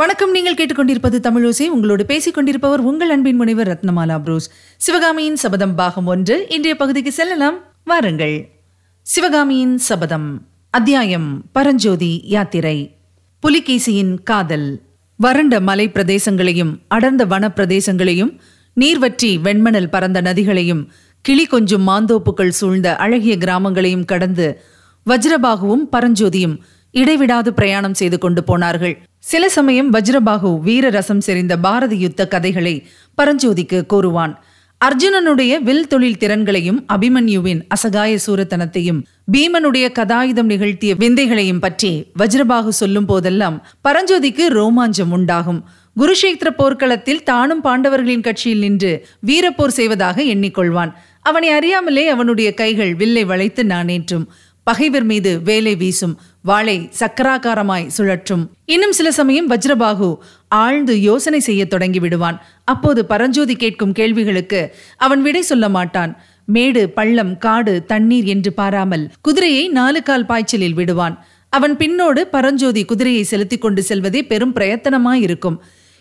வணக்கம் நீங்கள் கேட்டுக்கொண்டிருப்பது தமிழோசை உங்களோடு பேசிக் கொண்டிருப்பவர் உங்கள் அன்பின் முனைவர் ரத்னமாலா புரூஸ். சிவகாமியின் சபதம் பாகம் ஒன்று. இன்றைய பகுதிக்கு செல்லலாம். வாருங்கள். சிவகாமியின் சபதம். அத்தியாயம். பரஞ்சோதி யாத்திரை. புலிகேசியின் காதல். வறண்ட மலை பிரதேசங்களையும் அடர்ந்த வன பிரதேசங்களையும் நீர்வற்றி வெண்மணல் பறந்த நதிகளையும் கிளி கொஞ்சம் மாந்தோப்புகள் சூழ்ந்த அழகிய கிராமங்களையும் கடந்து வஜ்ரபாகுவும் பரஞ்சோதியும் இடைவிடாது பிரயாணம் செய்து கொண்டு போனார்கள். சில சமயம் வஜ்ரபாகு வீர ரசம் செறிந்த பாரத யுத்த கதைகளை பரஞ்சோதிக்கு கூறுவான். அர்ஜுனனுடைய வில் தொழில் திறன்களையும் அபிமன்யுவின் அசகாய சூரத்தனத்தையும் பீமனுடைய கதாயுதம் நிகழ்த்திய விந்தைகளையும் பற்றி வஜ்ரபாகு சொல்லும் போதெல்லாம் பரஞ்சோதிக்கு ரோமாஞ்சம் உண்டாகும். குருஷேத்திர போர்க்களத்தில் தானும் பாண்டவர்களின் கட்சியில் நின்று வீரப்போர் செய்வதாக எண்ணிக்கொள்வான். அவனை அறியாமலே அவனுடைய கைகள் வில்லை வளைத்து நானேற்றும் பகைவர் மீது வேலை வீசும். வாளை சக்கராகாரமாய் சுழற்றும். இன்னும் சில சமயம் வஜ்ரபாகு ஆழ்ந்து யோசனை செய்ய தொடங்கி விடுவான். அப்போது பரஞ்சோதி கேட்கும் கேள்விகளுக்கு அவன் விடை சொல்ல மாட்டான். மேடு பள்ளம் காடு தண்ணீர் என்று பாராமல் குதிரையை நாலு கால் பாய்ச்சலில் விடுவான். அவன் பின்னோடு பரஞ்சோதி குதிரையை செலுத்தி கொண்டு செல்வதே பெரும் பிரயத்தனமாயிருக்கும்.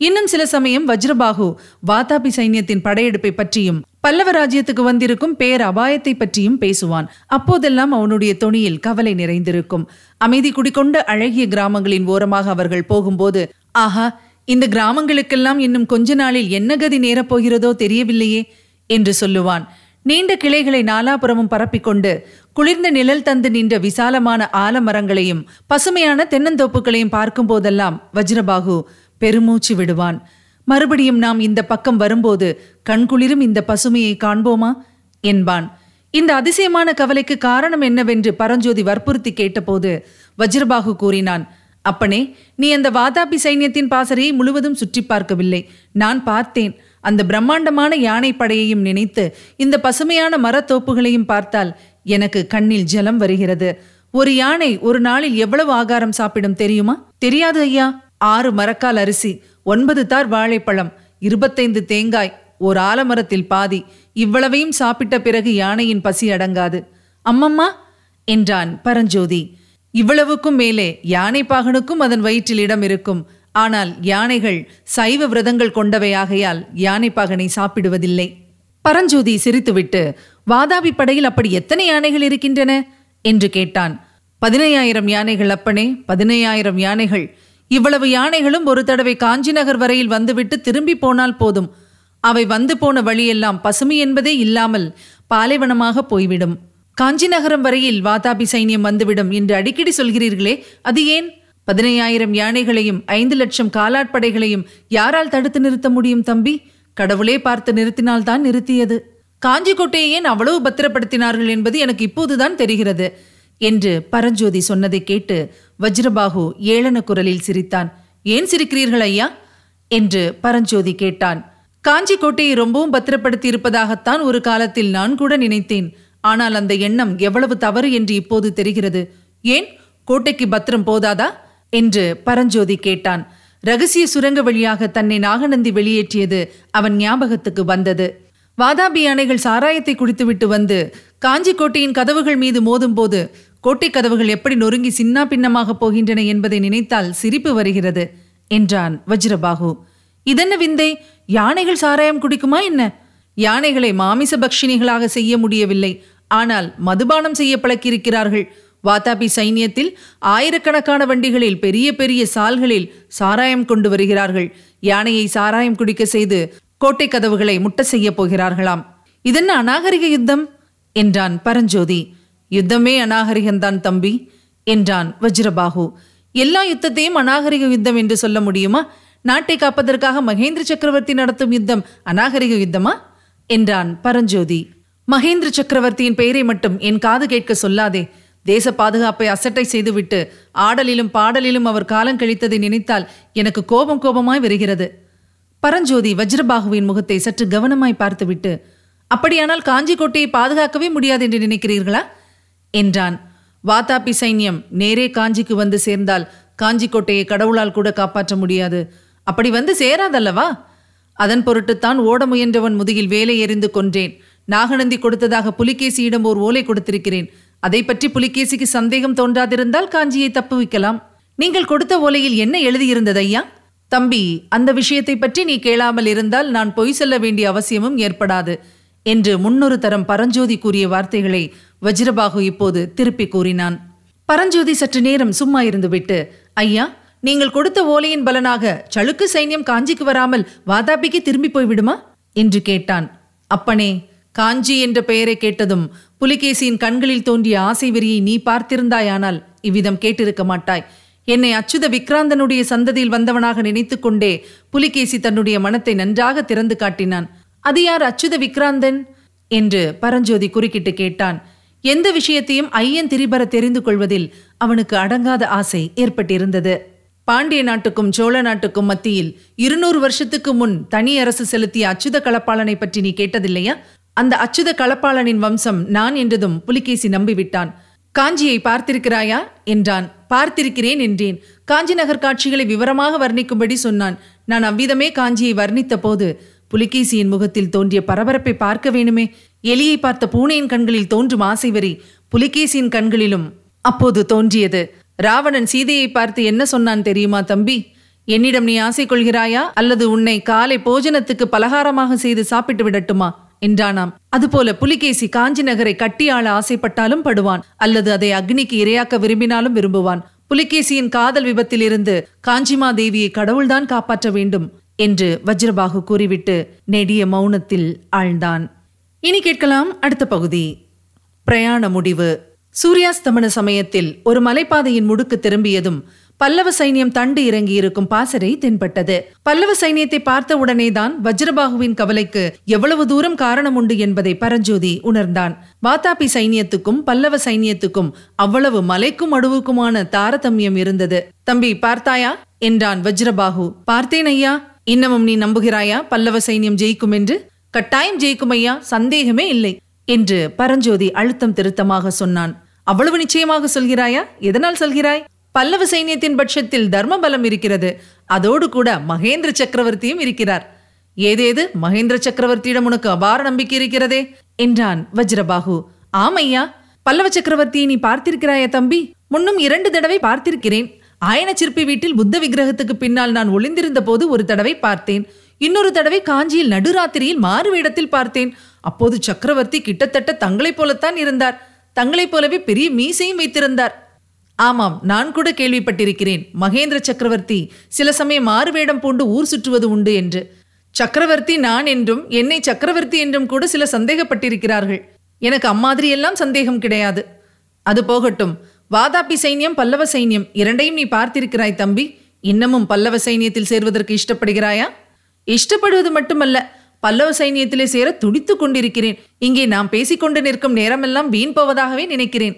இன்னும் சில சமயம் வஜ்ரபாகு வாதாபி சைன்யத்தின் படையெடுப்பை பற்றியும் பல்லவ ராஜ்யத்துக்கு வந்திருக்கும் பேர் அபாயத்தை பற்றியும் பேசுவான். அப்போதெல்லாம் அவனுடைய தொனியில் கவலை நிறைந்திருக்கும். அமைதி குடிக்கொண்ட அழகிய கிராமங்களின் ஓரமாக அவர்கள் போகும்போது ஆஹா இந்த கிராமங்களுக்கெல்லாம் இன்னும் கொஞ்ச நாளில் என்ன கதி நேரப் போகிறதோ தெரியவில்லையே என்று சொல்லுவான். நீண்ட கிளைகளை நாலாபுறமும் பரப்பிக்கொண்டு குளிர்ந்த நிழல் தந்து நின்ற விசாலமான ஆலமரங்களையும் பசுமையான தென்னந்தோப்புகளையும் பார்க்கும் போதெல்லாம் வஜ்ரபாகு பெருமூச்சு விடுவான். மறுபடியும் நாம் இந்த பக்கம் வரும்போது கண்குளிரும் இந்த பசுமையை காண்போமா? என்பான். இந்த அதிசயமான கவலைக்கு காரணம் என்னவென்று பரஞ்சோதி வற்புறுத்தி கேட்டபோது வஜ்ரபாகு கூறினான் அப்பனே நீ அந்த வாதாபி சைன்யத்தின் பாசறையை முழுவதும் சுற்றி பார்க்கவில்லை. நான் பார்த்தேன். அந்த பிரம்மாண்டமான யானை படையையும் நினைத்து இந்த பசுமையான மரத்தோப்புகளையும் பார்த்தால் எனக்கு கண்ணில் ஜலம் வருகிறது. ஒரு யானை ஒரு நாளில் எவ்வளவு ஆகாரம் சாப்பிடும் தெரியுமா? தெரியாது ஐயா. ஆறு மரக்கால் அரிசி. ஒன்பது தார் வாழைப்பழம் இருபத்தைந்து தேங்காய் ஓர் ஆலமரத்தில் பாதி. இவ்வளவையும் சாப்பிட்ட பிறகு யானையின் பசி அடங்காது. அம்மம்மா என்றான் பரஞ்சோதி. இவ்வளவுக்கும் மேலே யானை பாகனுக்கும் அதன் வயிற்றில் இடம் இருக்கும். ஆனால் யானைகள் சைவ விரதங்கள் கொண்டவையாகையால் யானை பாகனை சாப்பிடுவதில்லை. பரஞ்சோதி சிரித்துவிட்டு வாதாபி படையில் அப்படி எத்தனை யானைகள் இருக்கின்றன? என்று கேட்டான். பதினையாயிரம் யானைகள் அப்பனே பதினையாயிரம் யானைகள். இவ்வளவு யானைகளும் ஒரு தடவை காஞ்சி நகர் வரையில் வந்துவிட்டு திரும்பி போனால் போதும். அவை வந்து போன வழியெல்லாம் பசுமை என்பதே இல்லாமல் பாலைவனமாக போய்விடும். காஞ்சி நகரம் வரையில் வாதாபி சைன்யம் வந்துவிடும் என்று அடிக்கடி சொல்கிறீர்களே அது ஏன்? பதினையாயிரம் யானைகளையும் ஐந்து லட்சம் காலாட்படைகளையும் யாரால் தடுத்து நிறுத்த முடியும் தம்பி? கடவுளே பார்த்து நிறுத்தினால்தான் நிறுத்தியது. காஞ்சிக்கோட்டையை ஏன் அவ்வளவு பத்திரப்படுத்தினார்கள் என்பது எனக்கு இப்போதுதான் தெரிகிறது. என்று பரஞ்சோதி சொன்னதை கேட்டு வஜ்ரபாகு ஏளன குரலில் சிரித்தான். ஏன் சிரிக்கிறீர்கள் ஐயா? என்று பரஞ்சோதி கேட்டான். காஞ்சி கோட்டையை ரொம்பவும் பத்திரப்படுத்தி இருப்பதாகத்தான் ஒரு காலத்தில் நான் கூட நினைத்தேன். ஆனால் அந்த எண்ணம் எவ்வளவு தவறு என்று இப்போது தெரிகிறது. ஏன்? கோட்டைக்கு பத்திரம் போதாதா? என்று பரஞ்சோதி கேட்டான். ரகசிய சுரங்க வழியாக தன்னை நாகநந்தி வெளியேற்றியது அவன் ஞாபகத்துக்கு வந்தது. வாதாபி யானைகள் சாராயத்தை குடித்துவிட்டு வந்து காஞ்சி கோட்டையின் கதவுகள் மீது மோதும்போது கோட்டை கதவுகள் எப்படி நொறுங்கி சின்னா பின்னமாக போகின்றன என்பதை நினைத்தால் சிரிப்பு வருகிறது என்றான் வஜ்ரபாகு இதென்ன விந்தை? யானைகள் சாராயம் குடிக்குமா என்ன? யானைகளை மாமிச பக்ஷினிகளாக செய்ய முடியவில்லை. ஆனால் மதுபானம் செய்ய பழக்கியிருக்கிறார்கள். வாதாபி சைன்யத்தில் ஆயிரக்கணக்கான வண்டிகளில் பெரிய பெரிய சால்களில் சாராயம் கொண்டு வருகிறார்கள். யானையை சாராயம் குடிக்க செய்து கோட்டை கதவுகளை முட்ட செய்ய போகிறார்களாம். இதென்ன அநாகரிக யுத்தம்? என்றான் பரஞ்சோதி. யுத்தமே அநாகரிகம்தான் தம்பி என்றான் வஜ்ரபாகு எல்லா யுத்தத்தையும் அநாகரிக யுத்தம் என்று சொல்ல முடியுமா? நாட்டை காப்பதற்காக மகேந்திர சக்கரவர்த்தி நடத்தும் யுத்தம் அநாகரிக யுத்தமா? என்றான் பரஞ்சோதி. மகேந்திர சக்கரவர்த்தியின் பெயரை மட்டும் என் காது கேட்க சொல்லாதே. தேச பாதுகாப்பை அசட்டை செய்துவிட்டு ஆடலிலும் பாடலிலும் அவர் காலம் கழித்ததை நினைத்தால் எனக்கு கோபம் கோபமாய் வருகிறது. பரஞ்சோதி வஜ்ரபாகுவின் முகத்தை சற்று கவனமாய் பார்த்துவிட்டு அப்படியானால் காஞ்சி கோட்டையை பாதுகாக்கவே முடியாது என்று நினைக்கிறீர்களா? என்றான். வாதாபி சைன்யம் நேரே காஞ்சிக்கு வந்து சேர்ந்தால் காஞ்சி கோட்டையை கடவுளால் கூட காப்பாற்ற முடியாது. அப்படி வந்து சேராதல்லவா? அதன் பொருட்டுத்தான் ஓட முயன்றவன் முதுகில் வேலை எறிந்து கொன்றேன். நாகநந்தி கொடுத்ததாக புலிகேசியிடம் ஓர் ஓலை கொடுத்திருக்கிறேன். அதை பற்றி புலிகேசிக்கு சந்தேகம் தோன்றாதிருந்தால் காஞ்சியை தப்புவிக்கலாம் நீங்கள் கொடுத்த ஓலையில் என்ன எழுதியிருந்தது ஐயா தம்பி அந்த விஷயத்தை பற்றி நீ கேளாமல் இருந்தால் நான் பொய் சொல்ல வேண்டிய அவசியமும் ஏற்படாது. என்று முன்னொரு தரம் பரஞ்சோதி கூறிய வார்த்தைகளை வஜ்ரபாகு இப்போது திருப்பி கூறினான். பரஞ்சோதி சற்று நேரம் சும்மா இருந்துவிட்டு ஐயா நீங்கள் கொடுத்த ஓலையின் பலனாக சளுக்கு சைன்யம் காஞ்சிக்கு வராமல் வாதாபிக்கு திரும்பி போய்விடுமா என்று கேட்டான். அப்பனே காஞ்சி என்ற பெயரை கேட்டதும் புலிகேசியின் கண்களில் தோன்றிய ஆசை வெறியை நீ பார்த்திருந்தாயானால் இவ்விதம் கேட்டிருக்க மாட்டாய். என்னை அச்சுத விக்ராந்தனுடைய சந்ததியில் வந்தவனாக நினைத்துக்கொண்டே புலிகேசி தன்னுடைய மனத்தை நன்றாக திறந்து காட்டினான். அது யார் அச்சுத விக்ராந்தன்? என்று பரஞ்சோதி குறுக்கிட்டு கேட்டான். எந்த விஷயத்தையும் ஐயன் திரிபர தெரிந்து கொள்வதில் அவனுக்கு அடங்காத ஆசை ஏற்பட்டிருந்தது. பாண்டிய நாட்டுக்கும் சோழ நாட்டுக்கும் மத்தியில் இருநூறு வருஷத்துக்கு முன் தனி அரசு செலுத்திய அச்சுத களப்பாளனை பற்றி நீ கேட்டதில்லையா? அந்த அச்சுத களப்பாளனின் வம்சம் நான் என்றதும் புலிகேசி நம்பிவிட்டான். காஞ்சியை பார்த்திருக்கிறாயா? என்றான். பார்த்திருக்கிறேன் என்றேன். காஞ்சி நகர் காட்சிகளை விவரமாக வர்ணிக்கும்படி சொன்னான். நான் அவ்விதமே காஞ்சியை வர்ணித்த போது புலிகேசியின் முகத்தில் தோன்றிய பரபரப்பை பார்க்க வேணுமே. எலியை பார்த்த பூனையின் கண்களில் தோன்றும் ஆசை வரி. புலிகேசியின் கண்களிலும் அப்போது தோன்றியது. ராவணன் சீதையை பார்த்து என்ன சொன்னான் தெரியுமா தம்பி? என்னிடம் நீ ஆசை கொள்கிறாயா? அல்லது உன்னை காலை போஜனத்துக்கு பலகாரமாக செய்து சாப்பிட்டு விடட்டுமா? என்றானாம். அதுபோல புலிகேசி காஞ்சி நகரை கட்டியாள ஆசைப்பட்டாலும் படுவான். அல்லது அதை அக்னிக்கு இரையாக்க விரும்பினாலும் விரும்புவான். புலிகேசியின் காதல் விபத்திலிருந்து காஞ்சிமா தேவியை கடவுள்தான் காப்பாற்ற வேண்டும். என்று வஜ்ரபாகு கூறிவிட்டு நெடிய மௌனத்தில் ஆழ்ந்தான். இனி கேட்கலாம் அடுத்த பகுதி. பிரயாண முடிவு. சூரியாஸ்தமன சமயத்தில் ஒரு மலைப்பாதையின் முடுக்கு திரும்பியதும் பல்லவ சைன்யம் தண்டு இறங்கி இருக்கும் பாசறை தென்பட்டது. பல்லவ சைன்யத்தை பார்த்த உடனேதான் வஜ்ரபாகுவின் கவலைக்கு எவ்வளவு தூரம் காரணம் உண்டு என்பதை பரஞ்சோதி உணர்ந்தான். வாத்தாபி சைன்யத்துக்கும் பல்லவ சைன்யத்துக்கும் அவ்வளவு மலைக்கும் அடுவுக்குமான தாரதமியம் இருந்தது. தம்பி பார்த்தாயா? என்றான் வஜ்ரபாகு பார்த்தேன் ஐயா. இன்னமும் நீ நம்புகிறாயா? பல்லவ சைன்யம் ஜெயிக்கும் என்று கட்டாயம் ஜெயிக்கும் ஐயா சந்தேகமே இல்லை என்று பரஞ்சோதி அழுத்தம் திருத்தமாக சொன்னான். அவ்வளவு நிச்சயமாக சொல்கிறாயா? எதனால் சொல்கிறாய்? பல்லவ சைன்யத்தின் பட்சத்தில் தர்ம பலம் இருக்கிறது. அதோடு கூட மகேந்திர சக்கரவர்த்தியும் இருக்கிறார். ஏதேது? மகேந்திர சக்கரவர்த்தியிடம் உனக்கு அபார நம்பிக்கை இருக்கிறதே? என்றான் வஜ்ரபாகு. ஆமையா பல்லவ சக்கரவர்த்தியை நீ பார்த்திருக்கிறாயா தம்பி? முன்னும் இரண்டு தடவை பார்த்திருக்கிறேன். ஆயன சிற்பி வீட்டில் புத்த விக்கிரகத்துக்கு பின்னால் நான் ஒளிந்திருந்த போது ஒரு தடவை பார்த்தேன். இன்னொரு தடவை காஞ்சியில் நடுராத்திரியில் மாறு வேடத்தில் பார்த்தேன். அப்போது சக்கரவர்த்தி கிட்டத்தட்ட தங்களைப் போலத்தான் இருந்தார். தங்களைப் போலவே பெரிய மீசையும் வைத்திருந்தார். ஆமாம் நான் கூட கேள்விப்பட்டிருக்கிறேன். மகேந்திர சக்கரவர்த்தி சில சமயம் மாறுவேடம் பூண்டு ஊர் சுற்றுவது உண்டு என்று. சக்கரவர்த்தி நான் என்றும் என்னை சக்கரவர்த்தி என்றும் கூட சில சந்தேகப்பட்டிருக்கிறார்கள். எனக்கு அம்மாதிரியெல்லாம் சந்தேகம் கிடையாது. அது போகட்டும். வாதாபி சைன்யம் பல்லவ சைன்யம் இரண்டையும் நீ பார்த்திருக்கிறாய் தம்பி. இன்னமும் பல்லவ சைன்யத்தில் சேர்வதற்கு இஷ்டப்படுகிறாயா? இஷ்டப்படுவது மட்டுமல்ல பல்லவ சைன்யத்திலே சேர துடித்துக் கொண்டிருக்கிறேன். இங்கே நாம் பேசிக்கொண்டு நிற்கும் நேரமெல்லாம் வீண் போவதாகவே நினைக்கிறேன்.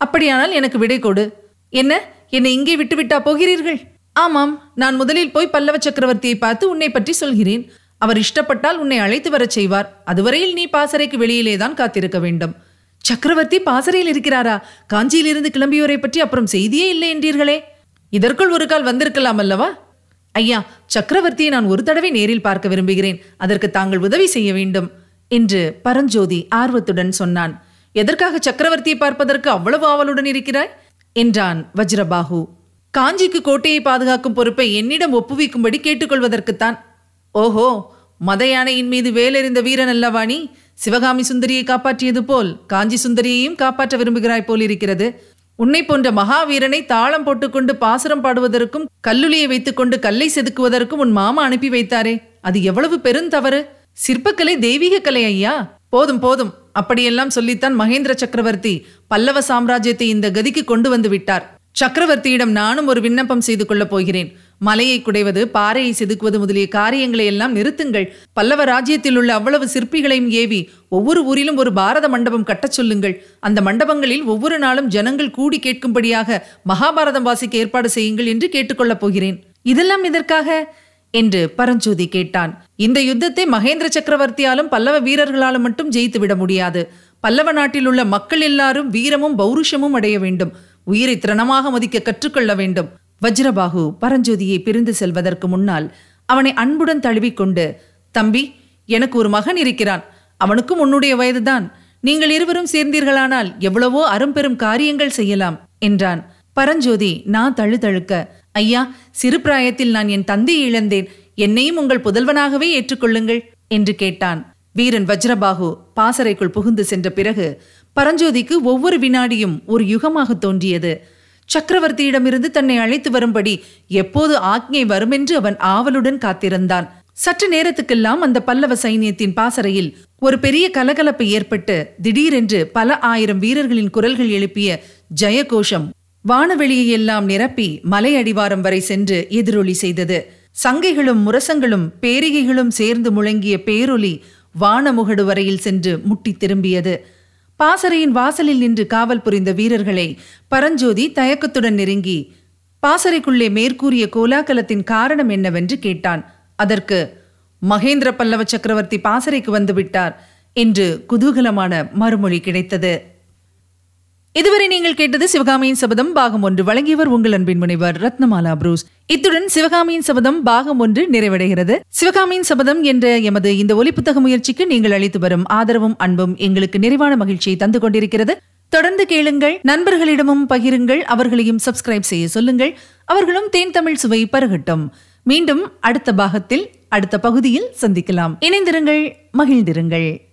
அப்படியானால் எனக்கு விடை கொடு. என்ன? என்னை இங்கே விட்டுவிட்டா போகிறீர்கள்? ஆமாம் நான் முதலில் போய் பல்லவ சக்கரவர்த்தியை பார்த்து உன்னை பற்றி சொல்கிறேன். அவர் இஷ்டப்பட்டால் உன்னை அழைத்து வரச் செய்வார். அதுவரையில் நீ பாசறைக்கு வெளியிலே தான் காத்திருக்க வேண்டும். சக்கரவர்த்தி பாசறையில் இருக்கிறாரா? காஞ்சியிலிருந்து கிளம்பியோரை பற்றி அப்புறம் செய்தியே இல்லை என்றீர்களே. இதற்குள் ஒரு கால் வந்திருக்கலாம் அல்லவா? ஐயா சக்கரவர்த்தியை நான் ஒரு தடவை நேரில் பார்க்க விரும்புகிறேன். அதற்கு தாங்கள் உதவி செய்ய வேண்டும் என்று பரஞ்சோதி ஆர்வத்துடன் சொன்னான். எதற்காக சக்கரவர்த்தியை பார்ப்பதற்கு அவ்வளவு ஆவலுடன் இருக்கிறாய்? என்றான் வஜ்ரபாகு. காஞ்சிக்கு கோட்டையை பாதுகாக்கும் பொறுப்பை என்னிடம் ஒப்புவிக்கும்படி கேட்டுக்கொள்வதற்குத்தான். ஓஹோ மத யானையின் மீது வேலெறிந்த வீரன் அல்லவா நீ? சிவகாமி சுந்தரியை காப்பாற்றியது போல் காஞ்சி சுந்தரியையும் காப்பாற்ற விரும்புகிறாய் போல் இருக்கிறது. உன்னை போன்ற மகாவீரனை தாளம் போட்டுக்கொண்டு பாசுரம் பாடுவதற்கும் கல்லுளியை வைத்துக்கொண்டு கல்லை செதுக்குவதற்கும் உன் மாமா அனுப்பி வைத்தாரே. அது எவ்வளவு பெருந்தவறு சிற்பக்கலை தெய்வீக கலை ஐயா. போதும் போதும். அப்படியெல்லாம் சொல்லித்தான் மகேந்திர சக்கரவர்த்தி பல்லவ சாம்ராஜ்யத்தை இந்த கதிக்கு கொண்டு வந்து விட்டார். சக்கரவர்த்தியிடம் நானும் ஒரு விண்ணப்பம் செய்து கொள்ளப் போகிறேன். மலையை குடைவது பாறையை செதுக்குவது முதலிய காரியங்களை எல்லாம் நிறுத்துங்கள். பல்லவ ராஜ்யத்தில் உள்ள அவ்வளவு சிற்பிகளையும் ஏவி ஒவ்வொரு ஊரிலும் ஒரு பாரத மண்டபம் கட்டச் சொல்லுங்கள். அந்த மண்டபங்களில் ஒவ்வொரு நாளும் ஜனங்கள் கூடி கேட்கும்படியாக மகாபாரதம் வாசிக்க ஏற்பாடு செய்யுங்கள் என்று கேட்டுக்கொள்ளப் போகிறேன். இதெல்லாம் இதற்காக என்று பரஞ்சோதி கேட்டான். இந்த யுத்தத்தை மகேந்திர சக்கரவர்த்தியாலும் பல்லவ வீரர்களாலும் மட்டும் ஜெயித்து விட முடியாது. பல்லவ நாட்டில் உள்ள மக்கள் எல்லாரும் வீரமும் பௌருஷமும் அடைய வேண்டும். உயிரை திறனமாக மதிக்க கற்றுக்கொள்ள வேண்டும். வஜ்ரபாகு பரஞ்சோதியை பிரிந்து செல்வதற்கு முன்னால் அவனை அன்புடன் தழுவிக்கொண்டு தம்பி எனக்கு ஒரு மகன் இருக்கிறான். அவனுக்கும் உன்னுடைய வயதுதான். நீங்கள் இருவரும் சேர்ந்தீர்களானால் எவ்வளவோ அரும்பெரும் காரியங்கள் செய்யலாம் என்றான். பரஞ்சோதி நான் தழுதழுக்க ஐயா சிறு பிராயத்தில் நான் என் தந்தையை இழந்தேன். என்னையும் உங்கள் புதல்வனாகவே ஏற்றுக்கொள்ளுங்கள் என்று கேட்டான். வீரன் வஜ்ரபாகு பாசறைக்குள் புகுந்து சென்ற பிறகு பரஞ்சோதிக்கு ஒவ்வொரு வினாடியும் ஒரு யுகமாக தோன்றியது. சக்கரவர்த்தியிடமிருந்து தன்னை அழைத்து வரும்படி எப்போது ஆக்ஞை வருமென்று அவன் ஆவலுடன் காத்திருந்தான். சற்று நேரத்துக்கெல்லாம் அந்த பல்லவ சைனியத்தின் பாசறையில் ஒரு பெரிய கலகலப்பு ஏற்பட்டு திடீரென்று பல ஆயிரம் வீரர்களின் குரல்கள் எழுப்பிய ஜெயகோஷம் வானவெளியையெல்லாம் நிரப்பி மலை அடிவாரம் வரை சென்று எதிரொலி செய்தது. சங்கைகளும் முரசங்களும் பேரிகைகளும் சேர்ந்து முழங்கிய பேரொலி வானமுகடு வரையில் சென்று முட்டி திரும்பியது. பாசறையின் வாசலில் நின்று காவல் புரிந்த வீரர்களை பரஞ்சோதி தயக்கத்துடன் நெருங்கி பாசறைக்குள்ளே மேற்கூறிய கோலாகலத்தின் காரணம் என்னவென்று கேட்டான். அதற்கு மகேந்திர பல்லவ சக்கரவர்த்தி பாசறைக்கு வந்துவிட்டார் என்று குதூகலமான மறுமொழி கிடைத்தது. இதுவரை நீங்கள் கேட்டது சிவகாமியின் சபதம் பாகம் ஒன்று. வழங்கியவர் உங்கள் அன்பின் முனைவர் ரத்னமாலா புரூஸ். இத்துடன் சிவகாமியின் சபதம் பாகம் ஒன்று நிறைவடைகிறது. சிவகாமியின் சபதம் என்ற எமது இந்த ஒலிப்புத்தக முயற்சிக்கு நீங்கள் அளித்து வரும் ஆதரவும் அன்பும் எங்களுக்கு நிறைவான மகிழ்ச்சியை தந்து கொண்டிருக்கிறது. தொடர்ந்து கேளுங்கள் நண்பர்களிடமும் பகிருங்கள் அவர்களையும் சப்ஸ்கிரைப் செய்ய சொல்லுங்கள். அவர்களும் தேன் தமிழ் சுவை பருகட்டும். மீண்டும் அடுத்த பாகத்தில் அடுத்த பகுதியில் சந்திக்கலாம். இணைந்திருங்கள் மகிழ்ந்திருங்கள்.